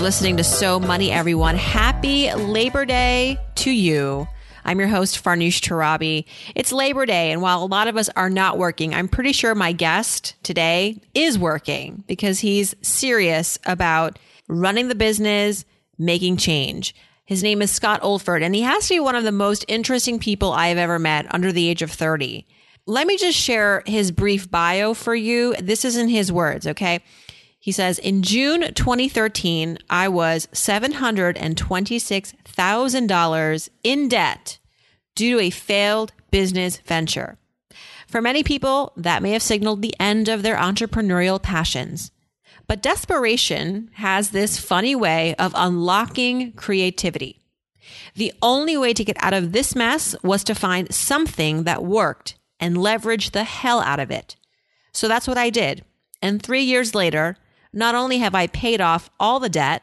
Listening to So Money, everyone. Happy Labor Day to you. I'm your host, Farnoosh Torabi. It's Labor Day, and while a lot of us are not working, I'm pretty sure my guest today is working because he's serious about running the business, making change. His name is Scott Oldford, and he has to be one of the most interesting people I have ever met under the age of 30. Let me just share his brief bio for you. This isn't his words, okay? He says, in June 2013, I was $726,000 in debt due to a failed business venture. For many people, that may have signaled the end of their entrepreneurial passions. But desperation has this funny way of unlocking creativity. The only way to get out of this mess was to find something that worked and leverage the hell out of it. So that's what I did. And three years later, not only have I paid off all the debt,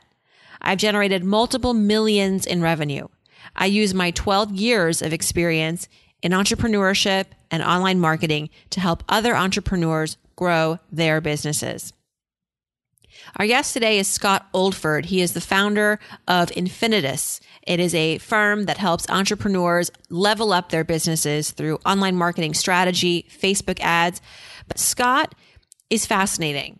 I've generated multiple millions in revenue. I use my 12 years of experience in entrepreneurship and online marketing to help other entrepreneurs grow their businesses. Our guest today is Scott Oldford. He is the founder of Infinitus. It is a firm that helps entrepreneurs level up their businesses through online marketing strategy, Facebook ads. But Scott is fascinating.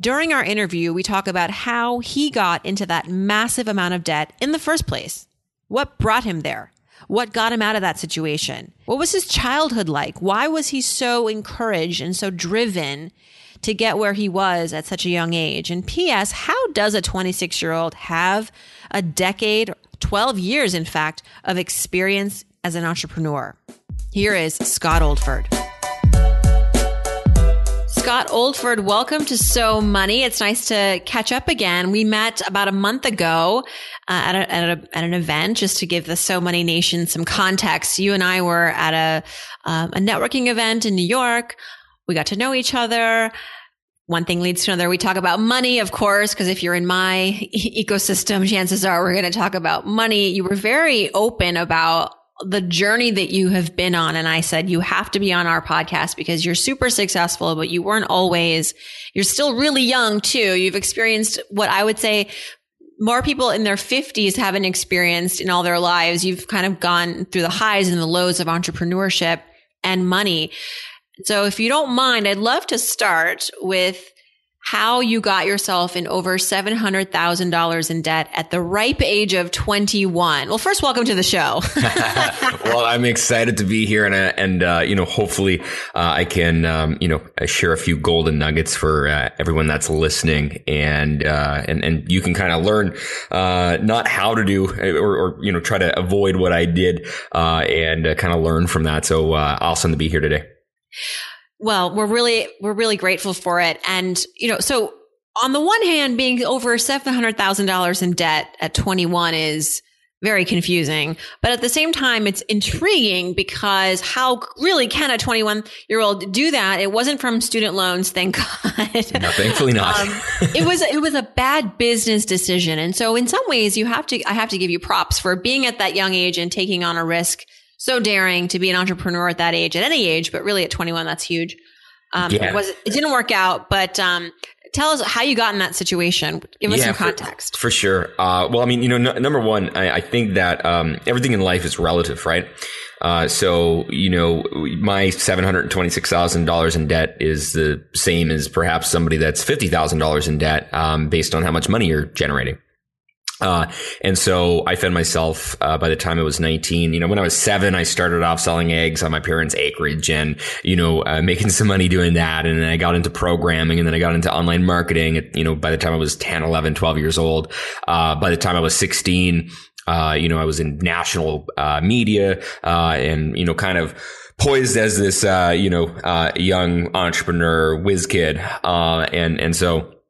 During our interview, we talk about how he got into that massive amount of debt in the first place. What brought him there? What got him out of that situation? What was his childhood like? Why was he so encouraged and so driven to get where he was at such a young age? And P.S., how does a 26 year old have a decade, 12 years, in fact, of experience as an entrepreneur? Here is Scott Oldford. Scott Oldford, welcome to So Money. It's nice to catch up again. We met about a month ago uh, at, a, at, a, at, an event just to give the So Money Nation some context. You and I were at a, um, a networking event in New York. We got to know each other. One thing leads to another. We talk about money, of course, because if you're in my ecosystem, chances are we're going to talk about money. You were very open about the journey that you have been on. And I said, you have to be on our podcast because you're super successful, but you weren't always, you're still really young too. You've experienced what I would say more people in their 50s haven't experienced in all their lives. You've kind of gone through the highs and the lows of entrepreneurship and money. So if you don't mind, I'd love to start with how you got yourself in over $700,000 in debt at the ripe age of 21. Well, first, welcome to the show. well, I'm excited to be here and, uh, and, uh, you know, hopefully, uh, I can, um, you know, share a few golden nuggets for, uh, everyone that's listening and, uh, and, and you can kind of learn, uh, not how to do or, or, you know, try to avoid what I did, and kind of learn from that. So, uh, awesome to be here today. Well, we're really, we're really grateful for it. And, you know, so on the one hand, being over $700,000 in debt at 21 is very confusing. But at the same time, it's intriguing because how really can a 21 year old do that? It wasn't from student loans, thank God. No, thankfully not. um, it was, it was a bad business decision. And so in some ways you have to, I have to give you props for being at that young age and taking on a risk so daring to be an entrepreneur at that age, at any age, but really at 21, that's huge. Um, yeah. it was it didn't work out, but um, tell us how you got in that situation. Give us yeah, some context. For, for sure. Uh, well, I mean, you know, n- number one, I, I think that um, everything in life is relative, right? Uh, so, you know, my $726,000 in debt is the same as perhaps somebody that's $50,000 in debt, um, based on how much money you're generating. Uh, and so I fed myself, uh, by the time I was 19. You know, when I was seven, I started off selling eggs on my parents' acreage and, you know, uh, making some money doing that. And then I got into programming and then I got into online marketing. You know, by the time I was 10, 11, 12 years old, uh, by the time I was 16, uh, you know, I was in national, uh, media, and, you know, kind of, poised as this, you know, young entrepreneur whiz kid. and, and so,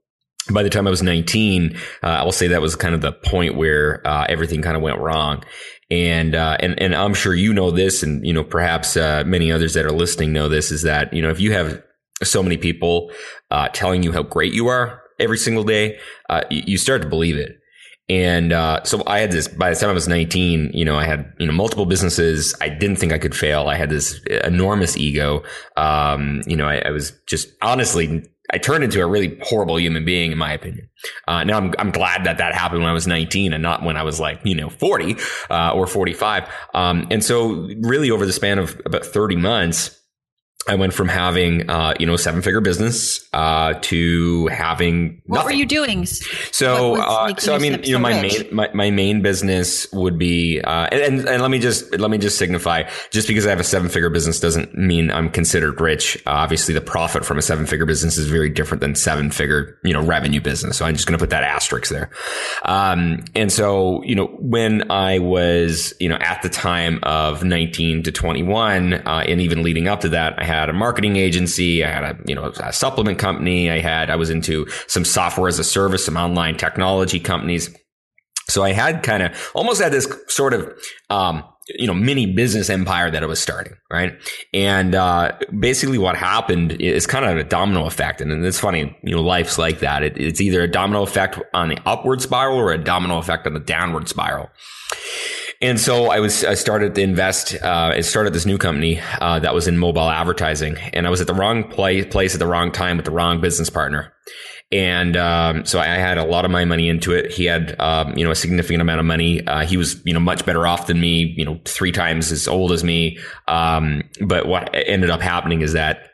by the time I was 19, uh, I will say that was kind of the point where uh, everything kind of went wrong. And, uh, and, and I'm sure you know this and, you know, perhaps, uh, many others that are listening know this is that, you know, if you have so many people, uh, telling you how great you are every single day, uh, you, start to believe it. And uh, so I had this, by the time I was 19, you know, I had, you know, multiple businesses. I didn't think I could fail. I had this enormous ego. Um, you know, I, I, was just honestly, I turned into a really horrible human being, in my opinion. Uh, now I'm, I'm glad that that happened when I was 19 and not when I was like, you know, 40 uh, or 45. Um, and so really over the span of about 30 months, I went from having, uh, you know, seven figure business, uh, to having. What nothing. were you doing? So, uh, so I mean, you know, my main, my, my main business would be, uh, and, and let me just, let me just signify, just because I have a seven figure business doesn't mean I'm considered rich. Uh, obviously the profit from a seven figure business is very different than seven figure, you know, revenue business. So I'm just going to put that asterisk there. Um, and so, you know, when I was, you know, at the time of 19 to 21, uh, and even leading up to that, I had a marketing agency. I had a, you know, a supplement company. I had, I was into some software as a service, some online technology companies. So I had kind of almost had this sort of, um, you know, mini business empire that I was starting, right? And uh, basically, what happened is kind of a domino effect, and it's funny, you know, life's like that. It, it's either a domino effect on the upward spiral or a domino effect on the downward spiral. And so I was, I started to invest, uh, I started this new company, uh, that was in mobile advertising and I was at the wrong place, place at the wrong time with the wrong business partner. And, um, so I had a lot of my money into it. He had, um, you know, a significant amount of money. Uh, he was, you know, much better off than me, you know, three times as old as me. Um, but what ended up happening is that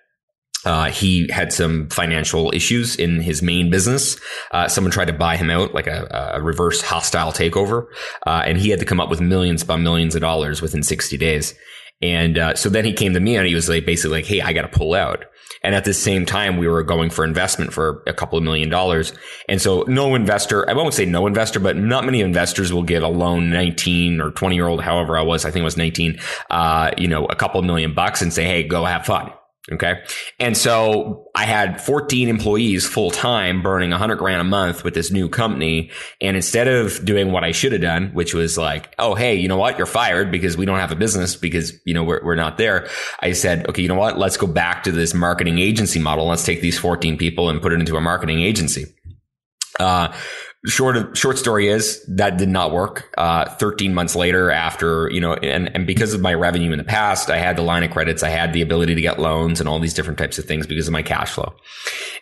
uh, he had some financial issues in his main business. Uh, someone tried to buy him out, like a, a reverse hostile takeover, uh, and he had to come up with millions by millions of dollars within 60 days. And uh, so then he came to me and he was like, basically like, "Hey, I got to pull out." And at the same time, we were going for investment for a couple of million dollars. And so no investor, I won't say no investor, but not many investors will give a loan 19 or 20 year old, however I was, I think it was 19, uh, you know, a couple of million bucks and say, Hey, go have fun. Okay. And so I had 14 employees full time burning 100 grand a month with this new company. And instead of doing what I should have done, which was like, oh, hey, you know what? You're fired because we don't have a business because, you know, we're, we're not there. I said, okay, you know what? Let's go back to this marketing agency model. Let's take these 14 people and put it into a marketing agency. Uh, short short story is that did not work. Uh, 13 months later after, you know, and, and because of my revenue in the past, I had the line of credits. I had the ability to get loans and all these different types of things because of my cash flow.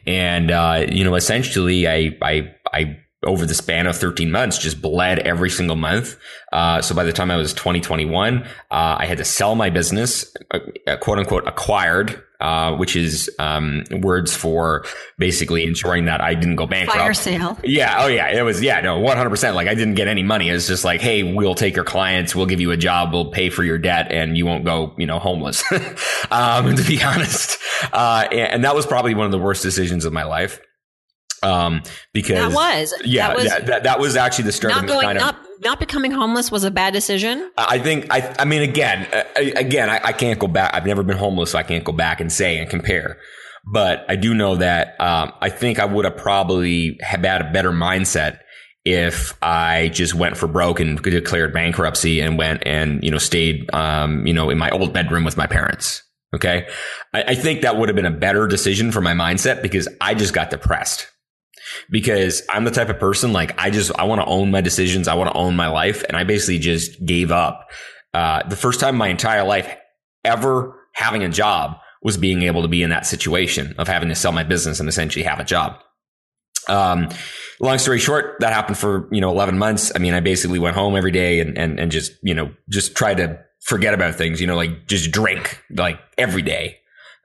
And, uh, you know, essentially I, I, I, over the span of 13 months, just bled every single month. Uh, so by the time I was 2021, 20, uh, I had to sell my business, uh, quote unquote, acquired uh, which is um, words for basically ensuring that I didn't go bankrupt. Fire sale. Yeah. Oh, yeah. It was, yeah, no, 100%. Like I didn't get any money. It's just like, hey, we'll take your clients, we'll give you a job, we'll pay for your debt, and you won't go, you know, homeless. um, to be honest. Uh, and that was probably one of the worst decisions of my life. Um, because that was, yeah, that was, yeah, that, that was actually the start not of going, kind of, not, not becoming homeless was a bad decision. I think I I mean again uh, again I, I, can't go back. I've never been homeless, so I can't go back and say and compare. But I do know that um, I think I would have probably had a better mindset if I just went for broke and declared bankruptcy and went and you know stayed um, you know in my old bedroom with my parents. Okay, I, I think that would have been a better decision for my mindset because I just got depressed because I'm the type of person like I just I want to own my decisions. I want to own my life, and I basically just gave up. Uh, the first time my entire life ever having a job was being able to be in that situation of having to sell my business and essentially have a job. Um, long story short, that happened for you know 11 months. I mean, I basically went home every day and and and just you know just tried to forget about things. You know, like just drink like every day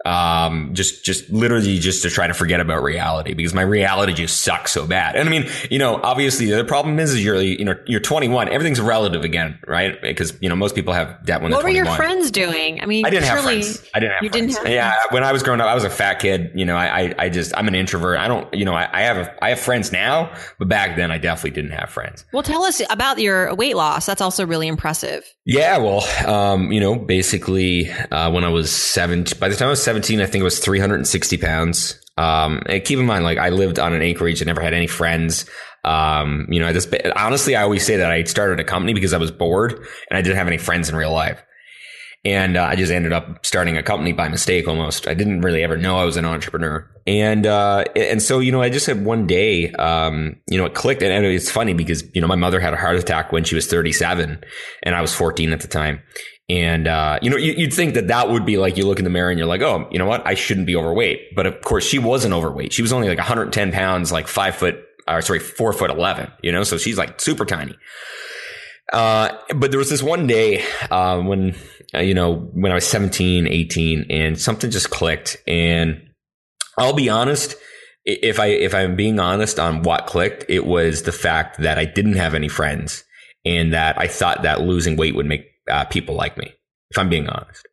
um, just, just literally just to try to forget about reality because my reality just sucks so bad. And I mean, you know, obviously the problem is, is you're, you know, you're 21. Everything's relative again, right? Because, you know, most people have debt when what they're 21. What were your friends doing? I mean, I didn't have friends. I didn't have you friends. Didn't have yeah. friends. When I was growing up, I was a fat kid. You know, I, I, I just, I'm an introvert. I don't, you know, I, I have, a, I have friends now, but back then I definitely didn't have friends. Well, tell us about your weight loss. That's also really impressive. Yeah. Well, um, you know, basically, uh, when I was seven, by the time I was 17, I think it was 360 pounds. Um, and keep in mind, like I lived on an acreage and never had any friends. Um, you know, honestly, I always say that I started a company because I was bored and I didn't have any friends in real life. And uh, I just ended up starting a company by mistake almost. I didn't really ever know I was an entrepreneur. And, uh, and so, you know, I just had one day, um, you know, it clicked. And it's funny because, you know, my mother had a heart attack when she was 37 and I was 14 at the time. And, uh, you know, you, would think that that would be like you look in the mirror and you're like, oh, you know what? I shouldn't be overweight. But of course, she wasn't overweight. She was only like 110 pounds, like five foot, or sorry, four foot 11, you know? So she's like super tiny. Uh, but there was this one day, uh, when, uh, you know, when I was 17, 18 and something just clicked. And I'll be honest, if I, if I'm being honest on what clicked, it was the fact that I didn't have any friends and that I thought that losing weight would make uh, people like me, if I'm being honest.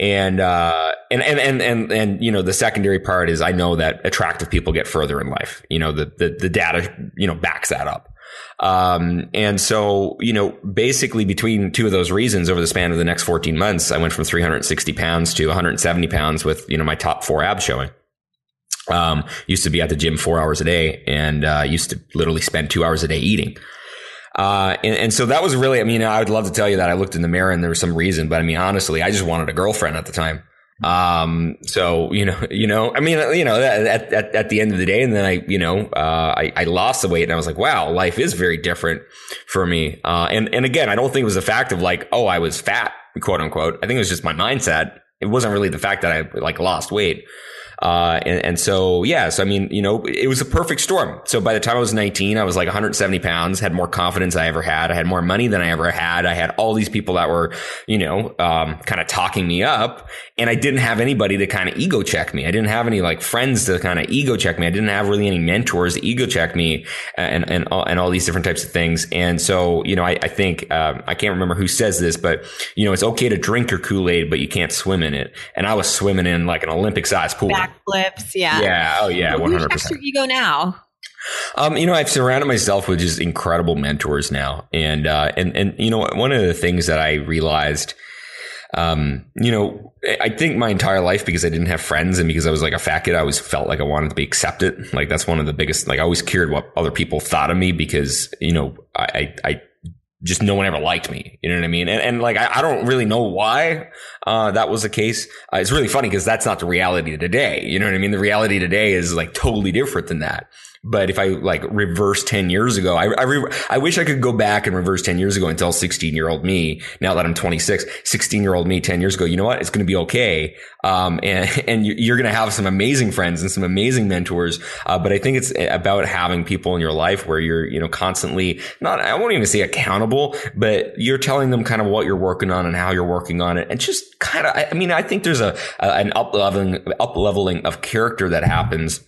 And, uh, and, and, and, and, and, you know, the secondary part is I know that attractive people get further in life. You know, the, the, the data, you know, backs that up. Um, and so, you know, basically between two of those reasons over the span of the next 14 months, I went from 360 pounds to 170 pounds with, you know, my top four abs showing. Um, used to be at the gym four hours a day and, uh, used to literally spend two hours a day eating. Uh, and, and, so that was really, I mean, I would love to tell you that I looked in the mirror and there was some reason, but I mean, honestly, I just wanted a girlfriend at the time. Um, so, you know, you know, I mean, you know, at, at, at the end of the day, and then I, you know, uh, I, I lost the weight and I was like, wow, life is very different for me. Uh, and, and again, I don't think it was a fact of like, oh, I was fat, quote unquote. I think it was just my mindset. It wasn't really the fact that I like lost weight. Uh, and, and so, yeah, so I mean, you know, it was a perfect storm. So by the time I was 19, I was like 170 pounds, had more confidence I ever had. I had more money than I ever had. I had all these people that were, you know, um, kind of talking me up and I didn't have anybody to kind of ego check me. I didn't have any like friends to kind of ego check me. I didn't have really any mentors to ego check me and, and, all, and all these different types of things. And so, you know, I, I think, um, I can't remember who says this, but you know, it's okay to drink your Kool-Aid, but you can't swim in it. And I was swimming in like an Olympic sized pool. Back backflips. Yeah. Yeah. Oh yeah. One hundred percent. your ego now? Um, you know, I've surrounded myself with just incredible mentors now, and uh, and and you know, one of the things that I realized, um, you know, I think my entire life because I didn't have friends and because I was like a fat kid, I always felt like I wanted to be accepted. Like that's one of the biggest. Like I always cared what other people thought of me because you know, I I just no one ever liked me. You know what I mean? And, and like, I, I, don't really know why, uh, that was the case. Uh, it's really funny because that's not the reality today. You know what I mean? The reality today is like totally different than that. But if I like reverse 10 years ago, I, I, re- I wish I could go back and reverse 10 years ago and tell 16 year old me, now that I'm 26, 16 year old me 10 years ago, you know what? It's going to be okay. Um, and, and you're going to have some amazing friends and some amazing mentors. Uh, but I think it's about having people in your life where you're, you know, constantly not, I won't even say accountable, but you're telling them kind of what you're working on and how you're working on it. And just kind of, I, I mean, I think there's a, a an up leveling, up leveling of character that happens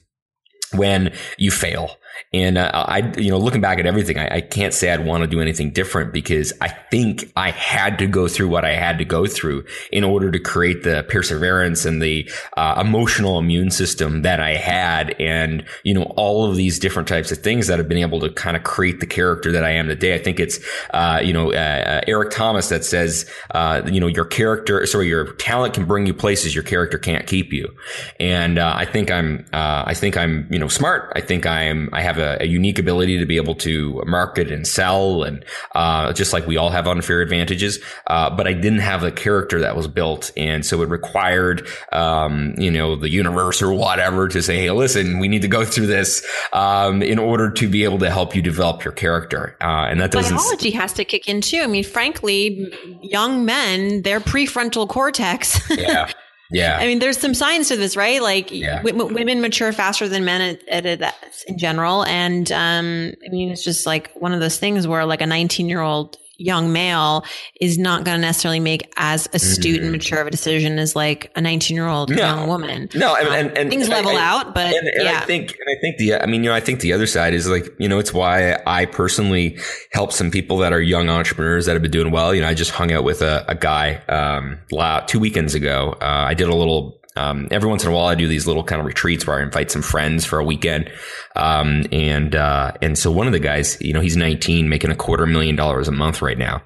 when you fail. And uh, I, you know, looking back at everything, I, I can't say I'd want to do anything different because I think I had to go through what I had to go through in order to create the perseverance and the uh, emotional immune system that I had, and you know, all of these different types of things that have been able to kind of create the character that I am today. I think it's, uh, you know, uh, uh, Eric Thomas that says, uh, you know, your character, sorry, your talent can bring you places your character can't keep you, and I think I'm, I think I'm, you know, smart. I think I'm, I have a, a, unique ability to be able to market and sell, and uh, just like we all have unfair advantages. Uh, but I didn't have the character that was built, and so it required, um, you know, the universe or whatever to say, "Hey, listen, we need to go through this um, in order to be able to help you develop your character." Uh, and that doesn't. Biology has to kick in too. I mean, frankly, young men, their prefrontal cortex. yeah. Yeah. I mean, there's some science to this, right? Like yeah. w- women mature faster than men at, at, at, in general. And, um, I mean, it's just like one of those things where like a 19 year old young male is not going to necessarily make as astute mm-hmm. and mature of a decision as like a 19 year old young woman. No, and, um, and, and things level I, out, but and, and yeah. I think, and I think the, I mean, you know, I think the other side is like, you know, it's why I personally help some people that are young entrepreneurs that have been doing well. You know, I just hung out with a, a guy, um, two weekends ago. Uh, I did a little um, every once in a while, I do these little kind of retreats where I invite some friends for a weekend. Um, and, uh, and so one of the guys, you know, he's 19, making a quarter million dollars a month right now.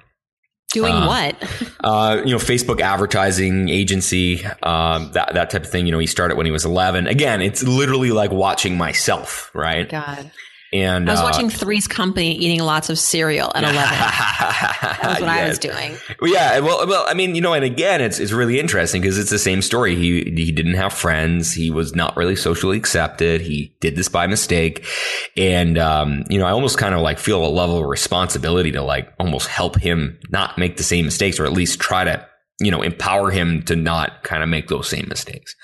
Doing Uh, what? uh, you know, Facebook advertising agency, um, that that type of thing. You know, he started when he was 11. Again, it's literally like watching myself, right? God. And I was uh, watching Three's Company eating lots of cereal at 11. That's what I was doing. Well, yeah, well, well, I mean, you know, and again, it's it's really interesting because it's the same story. He he didn't have friends. He was not really socially accepted. He did this by mistake, and um, you know, I almost kind of like feel a level of responsibility to like almost help him not make the same mistakes, or at least try to you know empower him to not kind of make those same mistakes.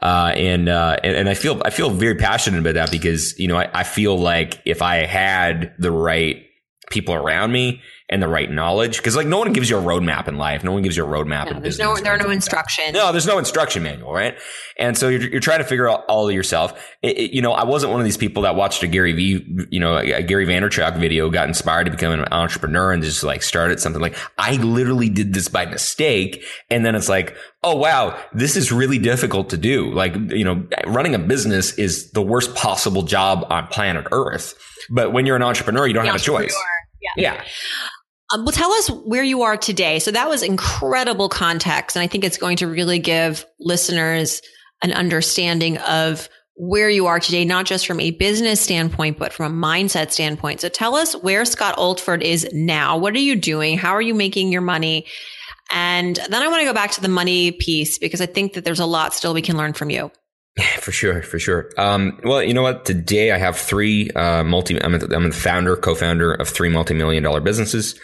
Uh, and, uh, and and I feel I feel very passionate about that because you know I, I feel like if I had the right people around me and the right knowledge, because like no one gives you a roadmap in life, no one gives you a roadmap No, in there's business. no, there are no instructions. No, there's no instruction manual, right? And so you're, you're trying to figure out all of yourself. It, it- you know, I wasn't one of these people that watched a Gary V, you know, a Gary Vaynerchuk video, got inspired to become an entrepreneur and just like started something like I literally did this by mistake. And then it's like, oh, wow, this is really difficult to do. Like, you know, running a business is the worst possible job on planet earth. But when you're an entrepreneur, you don't have a choice. Yeah. Um, well, tell us where you are today. So that was incredible context. And I think it's going to really give listeners an understanding of where you are today, not just from a business standpoint, but from a mindset standpoint. So tell us where Scott Oldford is now. What are you doing? How are you making your money? And then I want to go back to the money piece because I think that there's a lot still we can learn from you. Yeah, for sure, for sure. Um, well, you know what? Today I have three uh, multi. I'm, I'm the founder, co-founder of three multi-million dollar businesses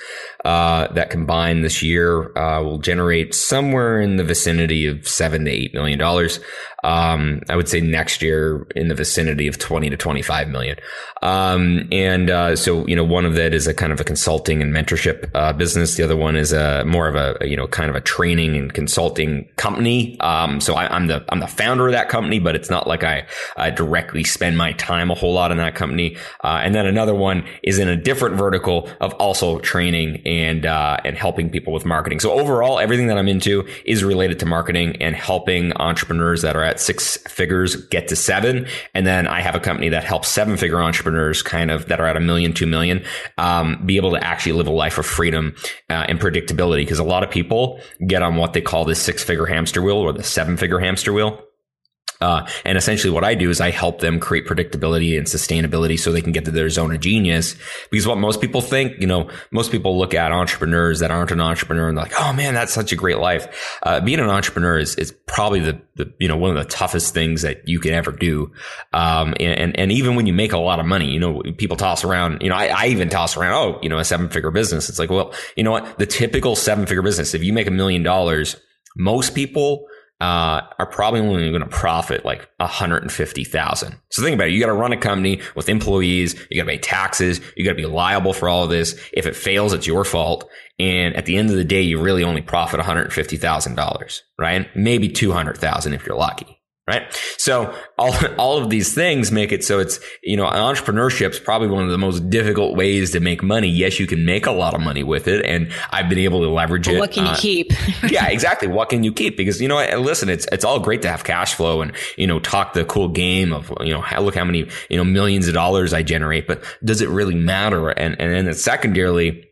uh, that combined this year uh, will generate somewhere in the vicinity of seven to eight million dollars. Um, I would say next year in the vicinity of twenty to twenty-five million. Um, and uh, so you know, one of that is a kind of a consulting and mentorship uh, business. The other one is a more of a you know kind of a training and consulting company. Um, so I, I'm the I'm the founder of that company, but it's not like I, I directly spend my time a whole lot in that company. Uh, and then another one is in a different vertical of also training and uh, and helping people with marketing. So overall, everything that I'm into is related to marketing and helping entrepreneurs that are at six figures get to seven. And then I have a company that helps seven figure entrepreneurs kind of that are at a million, two million, um, be able to actually live a life of freedom uh, and predictability. Because a lot of people get on what they call the six figure hamster wheel or the seven figure hamster wheel. Uh, and essentially what I do is I help them create predictability and sustainability so they can get to their zone of genius. Because what most people think, you know, most people look at entrepreneurs that aren't an entrepreneur and they're like, oh man, that's such a great life. Uh, being an entrepreneur is, is probably the, the, you know, one of the toughest things that you can ever do. Um, and, and, and even when you make a lot of money, you know, people toss around, you know, I, I even toss around, oh, you know, a seven figure business. It's like, well, you know what? The typical seven figure business, if you make a million dollars, most people, uh, are probably only going to profit like 150,000. So think about it. You got to run a company with employees. You got to pay taxes. You got to be liable for all of this. If it fails, it's your fault. And at the end of the day, you really only profit $150,000, right? Maybe 200,000 if you're lucky. Right. So all, all of these things make it so it's, you know, entrepreneurship is probably one of the most difficult ways to make money. Yes, you can make a lot of money with it. And I've been able to leverage it. what can you uh, keep? yeah, exactly. What can you keep? Because you know, listen, it's it's all great to have cash flow and you know talk the cool game of you know how, look how many you know millions of dollars I generate, but does it really matter? And and then secondarily.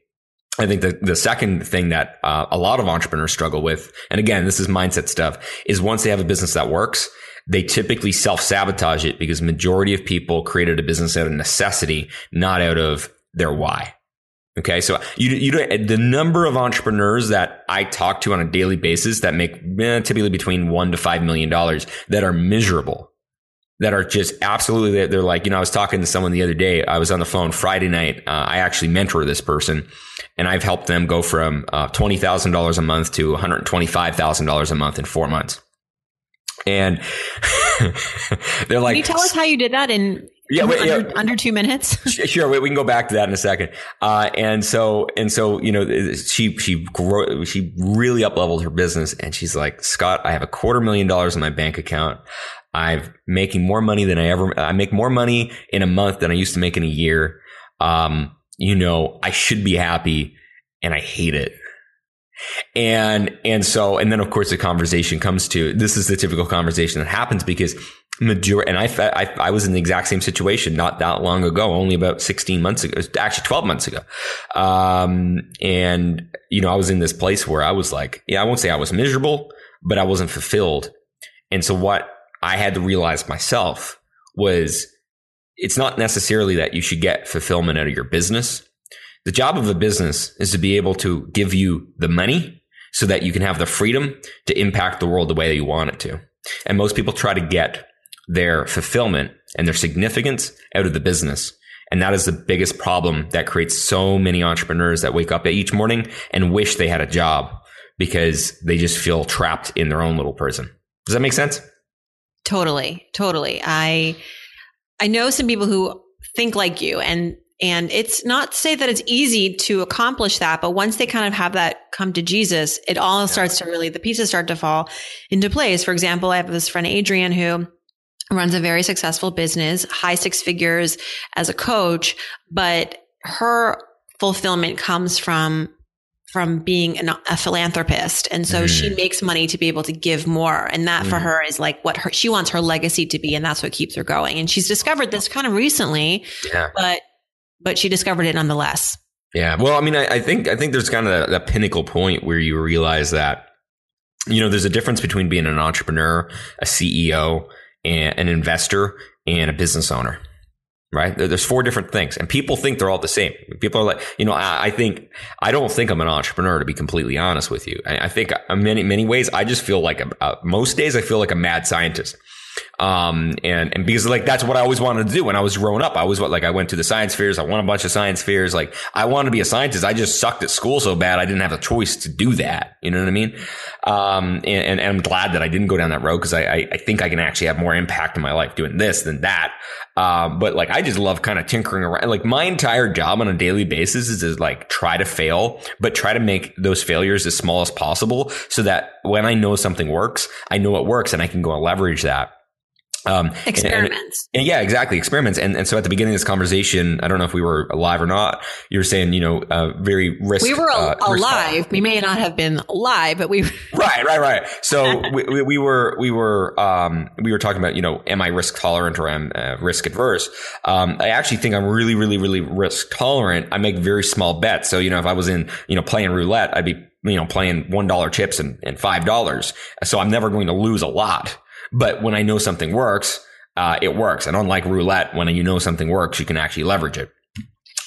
I think the, the second thing that uh, a lot of entrepreneurs struggle with, and again, this is mindset stuff, is once they have a business that works, they typically self sabotage it because majority of people created a business out of necessity, not out of their why. Okay. So you, you the number of entrepreneurs that I talk to on a daily basis that make eh, typically between one to five million dollars that are miserable, that are just absolutely, they're like, you know, I was talking to someone the other day. I was on the phone Friday night. Uh, I actually mentor this person and I've helped them go from uh, $20,000 a month to $125,000 a month in four months. And they're like, Can you tell us how you did that in Yeah, wait, under, yeah. under two minutes? Sure, we we can go back to that in a second. Uh, and so, and so, you know, she, she, grow, she really up leveled her business and she's like, Scott, I have a quarter million dollars in my bank account. I'm making more money than I ever, I make more money in a month than I used to make in a year. Um, you know, I should be happy and I hate it. And, and so, and then of course the conversation comes to, this is the typical conversation that happens because major, and I, I, I was in the exact same situation not that long ago, only about 16 months ago, actually 12 months ago. Um, and, you know, I was in this place where I was like, yeah, I won't say I was miserable, but I wasn't fulfilled. And so what I had to realize myself was it's not necessarily that you should get fulfillment out of your business. The job of a business is to be able to give you the money so that you can have the freedom to impact the world the way that you want it to. And most people try to get their fulfillment and their significance out of the business. And that is the biggest problem that creates so many entrepreneurs that wake up each morning and wish they had a job because they just feel trapped in their own little prison. Does that make sense? Totally. Totally. I I know some people who think like you and and it's not to say that it's easy to accomplish that, but once they kind of have that come to Jesus, it all yeah. starts to really the pieces start to fall into place. For example, I have this friend Adrian who runs a very successful business, high six figures as a coach, but her fulfillment comes from from being an, a philanthropist. And so mm. she makes money to be able to give more. And that mm. for her is like what her, she wants her legacy to be. And that's what keeps her going. And she's discovered this kind of recently, yeah. but, but she discovered it nonetheless. Yeah. Well, I mean, I, I think, I think there's kind of that, pinnacle point where you realize that, you know, there's a difference between being an entrepreneur, a CEO, and an investor and a business owner right? There's four different things, and people think they're all the same. People are like, you know, I, I think I don't think I'm an entrepreneur to be completely honest with you. I, I think in many many ways, I just feel like a, a, most days I feel like a mad scientist. Um, and, and because like, that's what I always wanted to do when I was growing up. I was what, like, I went to the science fairs. I won a bunch of science fairs. Like, I wanted to be a scientist. I just sucked at school so bad. I didn't have a choice to do that. You know what I mean? Um, and, and, and I'm glad that I didn't go down that road because I, I, I, think I can actually have more impact in my life doing this than that. Um, but like, I just love kind of tinkering around. Like, my entire job on a daily basis is to like try to fail, but try to make those failures as small as possible so that when I know something works, I know it works and I can go and leverage that. Um, experiments. And, and, yeah, exactly. Experiments. And, and so at the beginning of this conversation, I don't know if we were alive or not. You were saying, you know, uh, very risk. We were uh, alive. We may not have been alive, but we. right, right, right. So we, we, were, we were, um, we were talking about, you know, am I risk tolerant or am uh, risk adverse? Um, I actually think I'm really, really, really risk tolerant. I make very small bets. So, you know, if I was in, you know, playing roulette, I'd be, you know, playing $1 chips and, and $5. So I'm never going to lose a lot. But when I know something works, uh, it works. And unlike roulette, when you know something works, you can actually leverage it.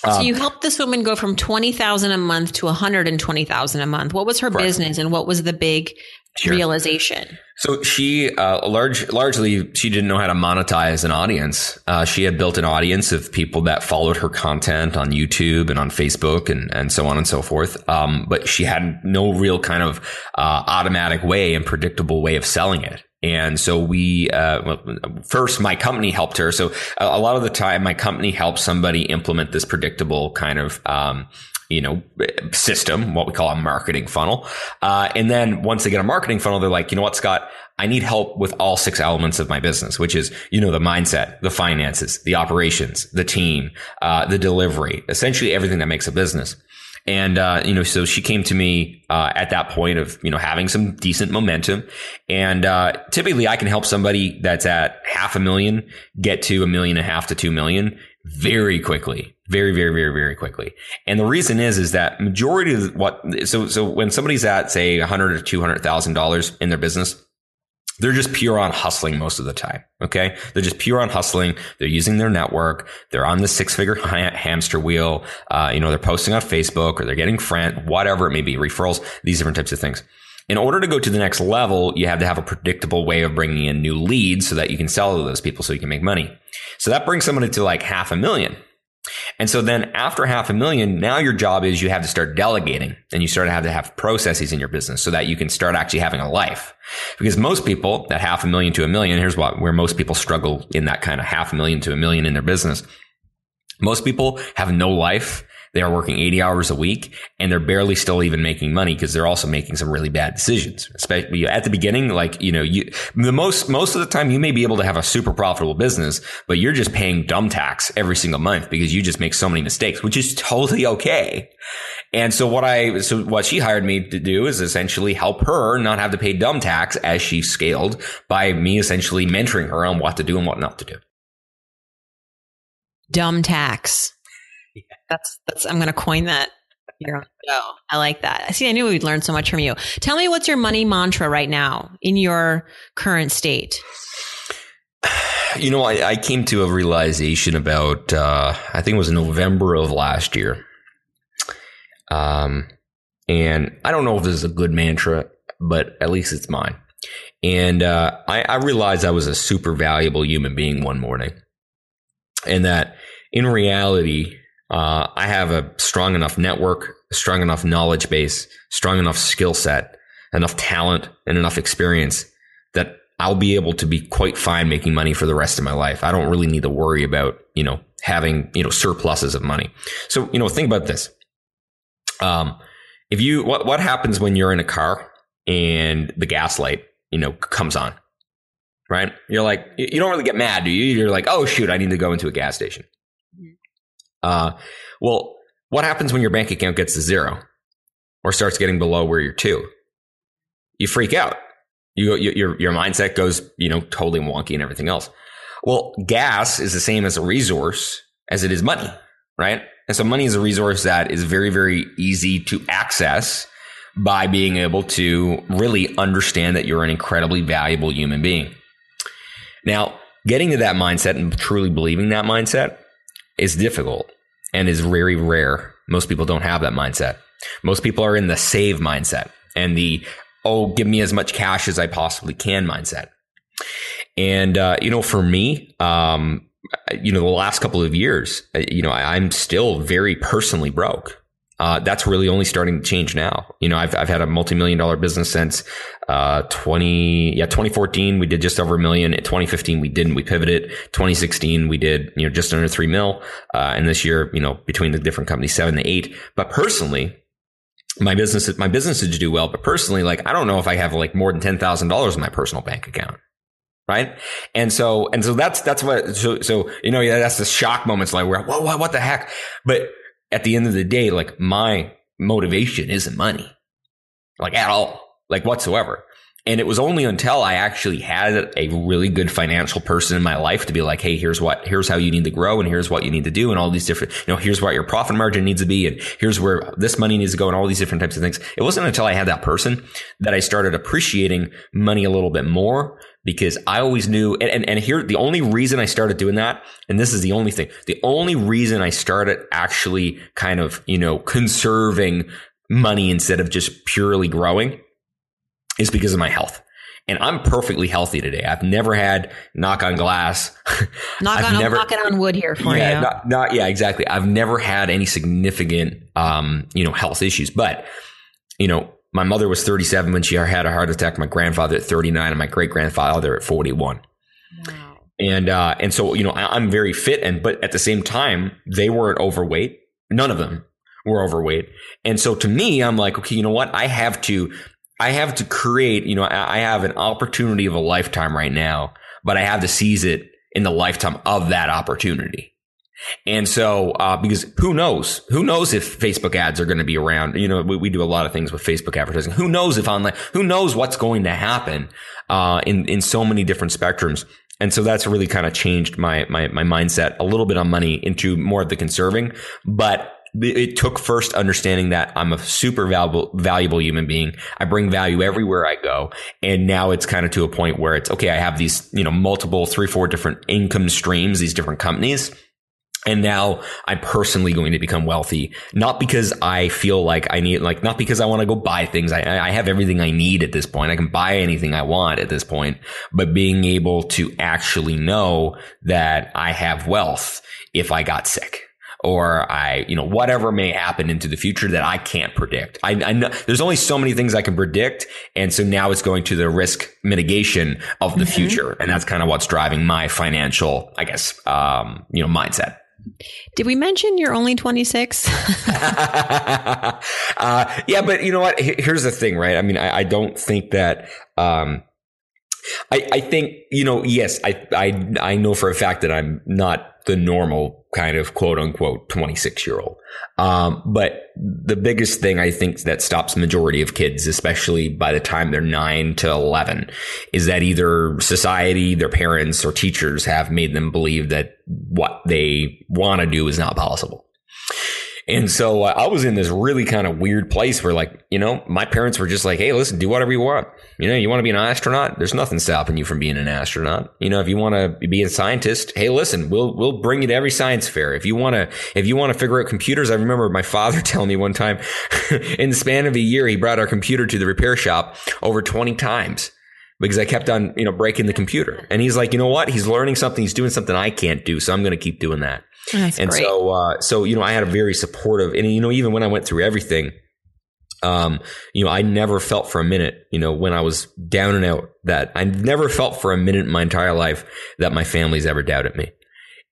So um, you helped this woman go from 20,000 a month to 120,000 a month. What was her correct. business and what was the big sure. realization? So she, uh, large, largely, she didn't know how to monetize an audience. Uh, she had built an audience of people that followed her content on YouTube and on Facebook and, and so on and so forth. Um, but she had no real kind of, uh, automatic way and predictable way of selling it. And so we, uh, first, my company helped her. So a, lot of the time, my company helps somebody implement this predictable kind of, um, you know, system, what we call a marketing funnel. Uh, and then once they get a marketing funnel, they're like, you know what, Scott, I need help with all six elements of my business, which is, you know, the mindset, the finances, the operations, the team, uh, the delivery, essentially everything that makes a business. And, uh, you know, so she came to me, uh, at that point of, you know, having some decent momentum. And, uh, typically I can help somebody that's at half a million get to a million and a half to two million very quickly. Very, very, very, very quickly. And the reason is, is that majority of what, so, so when somebody's at say a hundred or two hundred thousand dollars in their business, they're just pure on hustling most of the time. Okay. They're just pure on hustling. They're using their network. They're on the six figure hamster wheel. Uh, you know, they're posting on Facebook or they're getting friend, whatever it may be, referrals, these different types of things. In order to go to the next level, you have to have a predictable way of bringing in new leads so that you can sell to those people so you can make money. So that brings somebody to like half a million. And so then after half a million, now your job is you have to start delegating and you start to have to have processes in your business so that you can start actually having a life. Because most people that half a million to a million, here's what, where most people struggle in that kind of half a million to a million in their business. Most people have no life They are working 80 hours a week and they're barely still even making money because they're also making some really bad decisions. Especially at the beginning, like, you know, you, the most, most of the time you may be able to have a super profitable business, but you're just paying dumb tax every single month because you just make so many mistakes, which is totally okay. And so what I, so what she hired me to do is essentially help her not have to pay dumb tax as she scaled by me essentially mentoring her on what to do and what not to do. Dumb tax. That's that's I'm to coin that here on show. I like that. I see. I knew we'd learn so much from you. Tell me what's your money mantra right now in your current state. You know, I, I came to a realization about uh, I think it was November of last year. Um, and I don't know if this is a good mantra, but at least it's mine. And uh, I, I realized I was a super valuable human being one morning, and that in reality, uh, I have a strong enough network, strong enough knowledge base, strong enough skill set, enough talent, and enough experience that I'll be able to be quite fine making money for the rest of my life. I don't really need to worry about, you know, having, you know, surpluses of money. So, you know, think about this. Um, if you, what, what happens when you're in a car and the gas light, you know, comes on, right? You're like, you don't really get mad, do you? You're like, oh shoot, I need to go into a gas station. Uh, well, what happens when your bank account gets to zero or starts getting below where you're to? You freak out. You, your, your mindset goes, you know, totally wonky and everything else. Well, gas is the same as a resource as it is money, right? And so money is a resource that is very, very easy to access by being able to really understand that you're an incredibly valuable human being. Now, getting to that mindset and truly believing that mindset is difficult and is very rare. Most people don't have that mindset. Most people are in the save mindset and the, oh, give me as much cash as I possibly can mindset. And, uh, you know, for me, um, you know, the last couple of years, uh, you know, I, am still very personally broke. Uh, that's really only starting to change now. You know, I've, I've had a multi-million dollar business since, uh, 20, yeah, 2014, we did just over a million. In 2015, we didn't, we pivoted. 2016, we did, you know, just under three mil. Uh, and this year, you know, between the different companies, seven to eight. But personally, my business, my business to do well, but personally, like, I don't know if I have like more than $10,000 in my personal bank account right? And so, and so that's, that's what, so, so, you know, yeah, that's the shock moments like where, what, what the heck? But at the end of the day, like my motivation isn't money, like at all, like whatsoever. And it was only until I actually had a really good financial person in my life to be like, Hey, here's what, here's how you need to grow and here's what you need to do and all these different, you know, here's what your profit margin needs to be and here's where this money needs to go and all these different types of things. It wasn't until I had that person that I started appreciating money a little bit more because I always knew, and, and, and here, the only reason I started doing that, and this is the only thing, the only reason I started actually kind of, you know, conserving money instead of just purely growing is because of my health. And I'm perfectly healthy today. I've never had knock on glass. Knock on, never, knocking on wood here for yeah, you. Not, not, yeah, exactly. I've never had any significant, um, you know, health issues, but, you know, my mother was 37 when she had a heart attack. My grandfather at 39 and my great grandfather at 41. Wow. And, uh, and so, you know, I, I'm very fit and, but at the same time, they weren't overweight. None of them were overweight. And so to me, I'm like, okay, you know what? I have to, I have to create, you know, I, I have an opportunity of a lifetime right now, but I have to seize it in the lifetime of that opportunity. And so, uh, because who knows? Who knows if Facebook ads are going to be around? You know, we, we, do a lot of things with Facebook advertising. Who knows if online, who knows what's going to happen, uh, in, in so many different spectrums. And so that's really kind of changed my, my, my mindset a little bit on money into more of the conserving, but it took first understanding that I'm a super valuable, valuable human being. I bring value everywhere I go. And now it's kind of to a point where it's okay. I have these, you know, multiple three, four different income streams, these different companies and now I'm personally going to become wealthy, not because I feel like I need, like, not because I want to go buy things. I, I have everything I need at this point. I can buy anything I want at this point, but being able to actually know that I have wealth if I got sick or I, you know, whatever may happen into the future that I can't predict. I, I know there's only so many things I can predict. And so now it's going to the risk mitigation of the mm-hmm. future. And that's kind of what's driving my financial, I guess, um, you know, mindset. Did we mention you're only 26? uh, yeah, but you know what? Here's the thing, right? I mean, I, I don't think that. Um, I, I think you know. Yes, I, I I know for a fact that I'm not the normal kind of quote unquote 26 year old. Um, but the biggest thing I think that stops majority of kids, especially by the time they're nine to 11, is that either society, their parents or teachers have made them believe that what they want to do is not possible. And so uh, I was in this really kind of weird place where, like, you know, my parents were just like, hey, listen, do whatever you want. You know, you want to be an astronaut? There's nothing stopping you from being an astronaut. You know, if you want to be a scientist, hey, listen, we'll, we'll bring you to every science fair. If you want to, if you want to figure out computers, I remember my father telling me one time in the span of a year, he brought our computer to the repair shop over 20 times because I kept on, you know, breaking the computer. And he's like, you know what? He's learning something. He's doing something I can't do. So I'm going to keep doing that. That's and great. so, uh, so, you know, I had a very supportive, and, you know, even when I went through everything, um, you know, I never felt for a minute, you know, when I was down and out that I never felt for a minute in my entire life that my family's ever doubted me.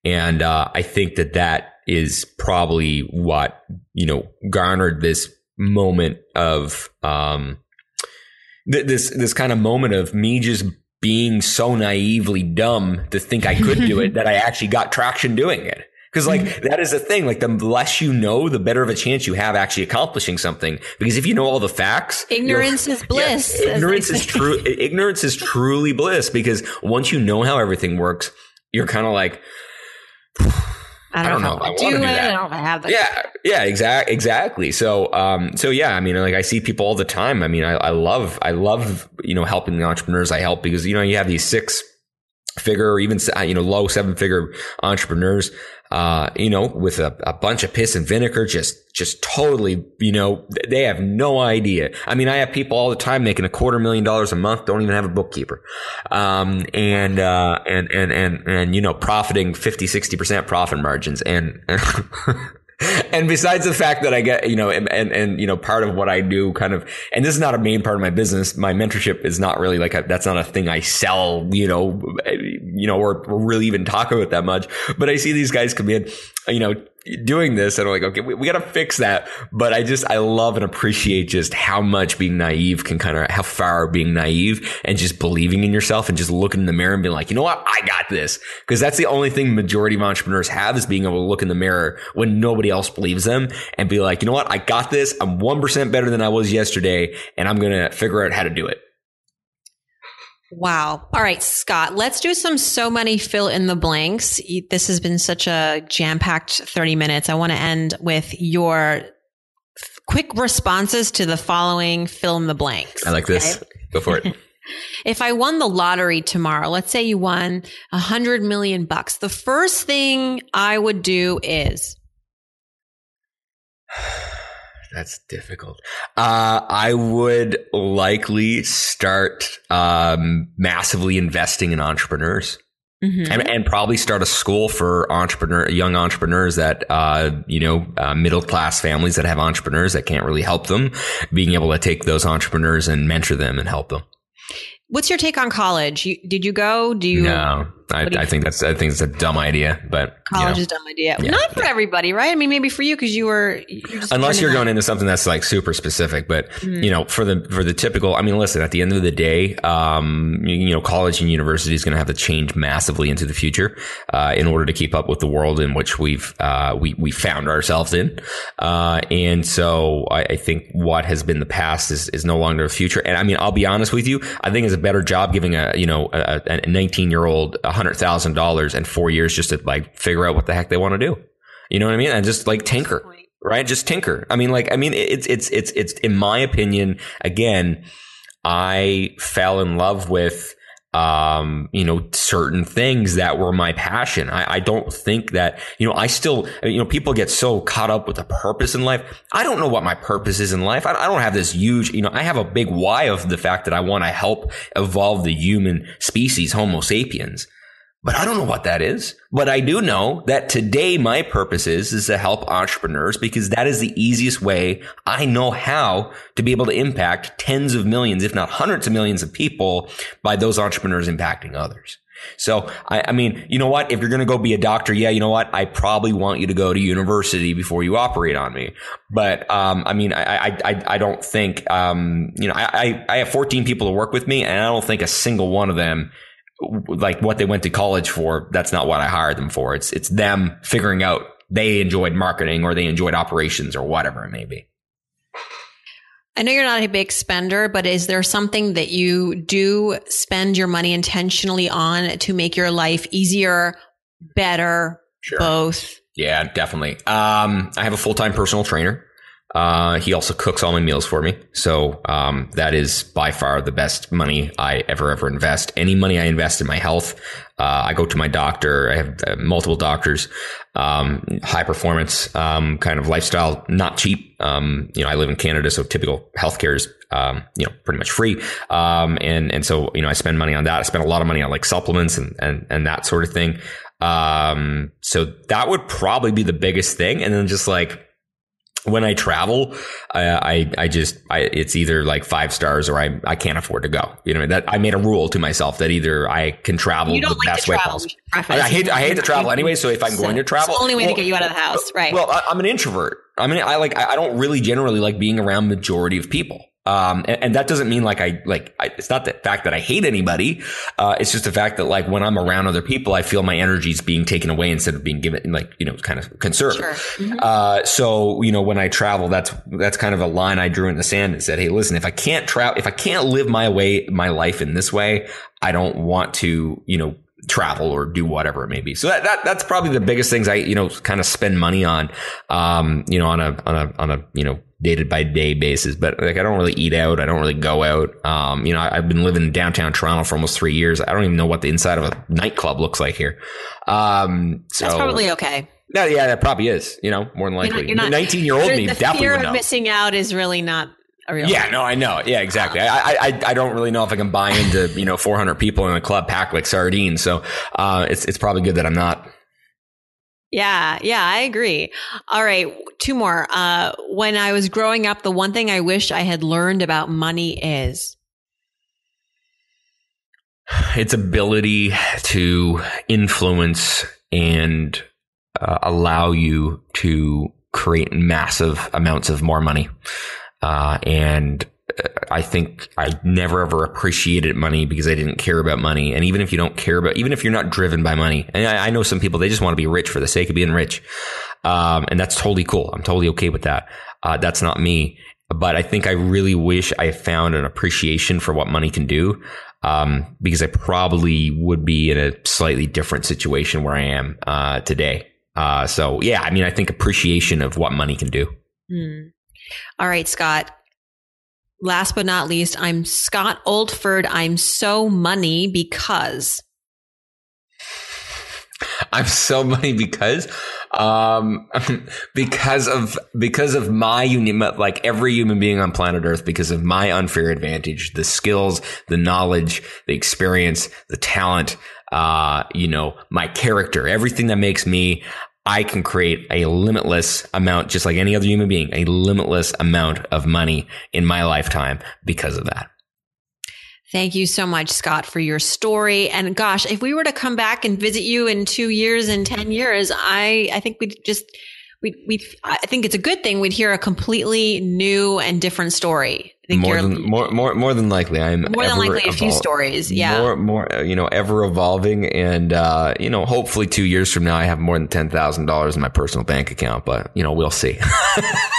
And, uh, I think that that is probably what, you know, garnered this moment of, um, th- this, this kind of moment of me just being so naively dumb to think I could do it that I actually got traction doing it. Cause like that is the thing. Like the less you know, the better of a chance you have actually accomplishing something. Because if you know all the facts, ignorance is bliss. Yeah, ignorance is true. ignorance is truly bliss because once you know how everything works, you're kind of like, I don't, know. I, do, do it. I don't have that. Yeah, yeah, exactly, exactly. So, um, so yeah, I mean, like I see people all the time. I mean, I, I love, I love, you know, helping the entrepreneurs I help because you know you have these six figure or even you know low seven figure entrepreneurs uh, you know, with a, a bunch of piss and vinegar, just, just totally, you know, they have no idea. I mean, I have people all the time making a quarter million dollars a month, don't even have a bookkeeper. Um, and, uh, and, and, and, and, you know, profiting 50, 60% profit margins. And, and besides the fact that I get, you know, and, and, and, you know, part of what I do kind of, and this is not a main part of my business. My mentorship is not really like a, that's not a thing I sell, you know, eh, you know, or, or really even talk about that much. But I see these guys come in, you know, doing this and I'm like, okay, we, we got to fix that. But I just, I love and appreciate just how much being naive can kind of, how far being naive and just believing in yourself and just looking in the mirror and being like, you know what? I got this. Cause that's the only thing majority of entrepreneurs have is being able to look in the mirror when nobody else believes them and be like, you know what? I got this. I'm 1% better than I was yesterday and I'm going to figure out how to do it. Wow. All right, Scott, let's do some So Money fill in the blanks. This has been such a jam packed 30 minutes. I want to end with your quick responses to the following fill in the blanks. I like this. Okay? Go for it. if I won the lottery tomorrow, let's say you won a hundred million bucks, the first thing I would do is that's difficult. Uh, I would likely start um, massively investing in entrepreneurs. Mm-hmm. And, and, probably start a school for entrepreneur, young entrepreneurs that, uh, you know, uh, middle class families that have entrepreneurs that can't really help them, being able to take those entrepreneurs and mentor them and help them. What's your take on college? You, did you go? Do you? No, I, I, think that's I think it's a dumb idea. But college you know, is a dumb idea. Yeah, Not for yeah. everybody, right? I mean, maybe for you because you were. Unless you're going into something that's like super specific, but mm. you know, for the for the typical. I mean, listen. At the end of the day, um, you, you know, college and university is going to have to change massively into the future uh, in order to keep up with the world in which we've uh, we we found ourselves in. Uh, and so I, I think what has been the past is is no longer the future. And I mean, I'll be honest with you. I think it's a better job giving a you know a, a 19 year old a hundred thousand dollars and four years just to like figure out what the heck they want to do. You know what I mean? And just like tinker, right? Just tinker. I mean, like I mean, it's it's it's it's in my opinion. Again, I fell in love with um, you know, certain things that were my passion. I, I, don't think that, you know, I still, you know, people get so caught up with a purpose in life. I don't know what my purpose is in life. I, I don't have this huge, you know, I have a big why of the fact that I want to help evolve the human species, Homo sapiens. But I don't know what that is. But I do know that today my purpose is, is to help entrepreneurs because that is the easiest way I know how to be able to impact tens of millions, if not hundreds of millions of people by those entrepreneurs impacting others. So, I, I, mean, you know what? If you're going to go be a doctor, yeah, you know what? I probably want you to go to university before you operate on me. But, um, I mean, I, I, I don't think, um, you know, I, I have 14 people to work with me and I don't think a single one of them like what they went to college for, that's not what I hired them for. It's it's them figuring out they enjoyed marketing or they enjoyed operations or whatever it may be. I know you're not a big spender, but is there something that you do spend your money intentionally on to make your life easier, better, sure. both? Yeah, definitely. Um, I have a full time personal trainer. Uh, he also cooks all my meals for me. So, um, that is by far the best money I ever, ever invest. Any money I invest in my health, uh, I go to my doctor. I have uh, multiple doctors, um, high performance, um, kind of lifestyle, not cheap. Um, you know, I live in Canada, so typical healthcare is, um, you know, pretty much free. Um, and, and so, you know, I spend money on that. I spend a lot of money on like supplements and, and, and that sort of thing. Um, so that would probably be the biggest thing. And then just like, when I travel, I, I, I just, I, it's either like five stars or I, I can't afford to go. You know, that I made a rule to myself that either I can travel the like best way possible. I, I, hate, I hate to travel anyway. So if I'm so going to travel, it's the only way well, to get you out of the house. Right. Well, I, I'm an introvert. I mean, I like, I don't really generally like being around majority of people. Um, and, and, that doesn't mean like I, like, I, it's not the fact that I hate anybody. Uh, it's just the fact that like when I'm around other people, I feel my energy is being taken away instead of being given, like, you know, kind of conserved. Sure. Mm-hmm. Uh, so, you know, when I travel, that's, that's kind of a line I drew in the sand and said, Hey, listen, if I can't travel, if I can't live my way, my life in this way, I don't want to, you know, travel or do whatever it may be. So that, that that's probably the biggest things I, you know, kind of spend money on, um, you know, on a, on a, on a, you know, day by day basis. But like, I don't really eat out. I don't really go out. Um, you know, I, have been living in downtown Toronto for almost three years. I don't even know what the inside of a nightclub looks like here. Um, so that's probably okay. No, yeah, that probably is. You know, more than likely. Nineteen year old me the definitely fear of know. missing out is really not yeah, no, I know. Yeah, exactly. I, I, I don't really know if I can buy into, you know, 400 people in a club packed like sardines. So, uh, it's, it's probably good that I'm not. Yeah, yeah, I agree. All right, two more. Uh, when I was growing up, the one thing I wish I had learned about money is its ability to influence and uh, allow you to create massive amounts of more money. Uh, and I think I never ever appreciated money because I didn't care about money. And even if you don't care about, even if you're not driven by money, and I, I know some people, they just want to be rich for the sake of being rich. Um, and that's totally cool. I'm totally okay with that. Uh, that's not me. But I think I really wish I found an appreciation for what money can do. Um, because I probably would be in a slightly different situation where I am, uh, today. Uh, so yeah, I mean, I think appreciation of what money can do. Mm. All right, Scott. Last but not least, I'm Scott Oldford. I'm so money because. I'm so money because um because of because of my union like every human being on planet earth because of my unfair advantage the skills the knowledge the experience the talent uh you know my character everything that makes me I can create a limitless amount, just like any other human being, a limitless amount of money in my lifetime because of that. Thank you so much, Scott, for your story. And gosh, if we were to come back and visit you in two years and 10 years, I, I think we'd just, we we I think it's a good thing we'd hear a completely new and different story. More than more more more than likely, I'm more than likely evol- a few stories. Yeah, more more you know ever evolving, and uh, you know hopefully two years from now I have more than ten thousand dollars in my personal bank account, but you know we'll see.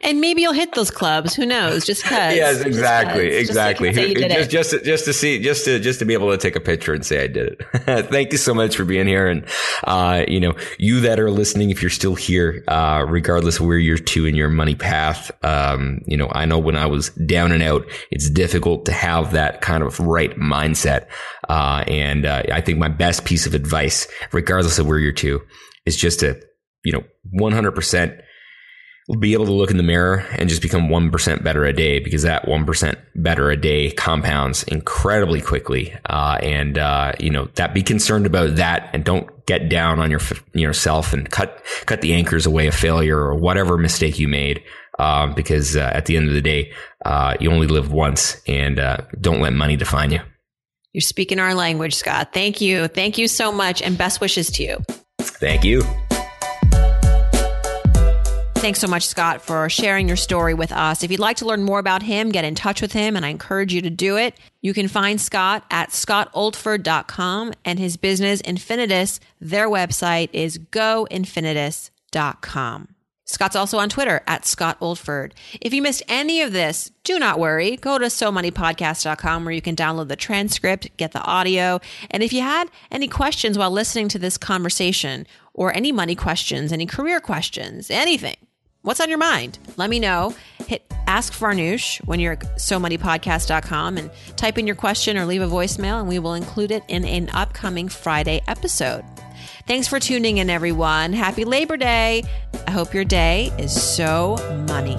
and maybe you'll hit those clubs. Who knows? Just because. yes, exactly, just exactly. Just, just, just, to, just to see, just to, just to be able to take a picture and say I did it. Thank you so much for being here, and uh, you know, you that are listening, if you're still here, uh, regardless of where you're to in your money path, um, you know, I know when I was down and out, it's difficult to have that kind of right mindset, uh, and uh, I think my best piece of advice, regardless of where you're to, is just to, you know, 100 percent be able to look in the mirror and just become 1% better a day because that 1% better a day compounds incredibly quickly. Uh, and, uh, you know, that be concerned about that and don't get down on your, yourself and cut, cut the anchors away of failure or whatever mistake you made. Um, because uh, at the end of the day, uh, you only live once and uh, don't let money define you. You're speaking our language, Scott. Thank you. Thank you so much. And best wishes to you. Thank you. Thanks so much, Scott, for sharing your story with us. If you'd like to learn more about him, get in touch with him, and I encourage you to do it. You can find Scott at scottoldford.com and his business Infinitus. Their website is goinfinitus.com. Scott's also on Twitter at Scott Oldford. If you missed any of this, do not worry. Go to SoMoneyPodcast.com where you can download the transcript, get the audio. And if you had any questions while listening to this conversation, or any money questions, any career questions, anything, What's on your mind? Let me know. Hit Ask Farnoosh when you're at SoMoneyPodcast.com and type in your question or leave a voicemail, and we will include it in an upcoming Friday episode. Thanks for tuning in, everyone. Happy Labor Day. I hope your day is so money.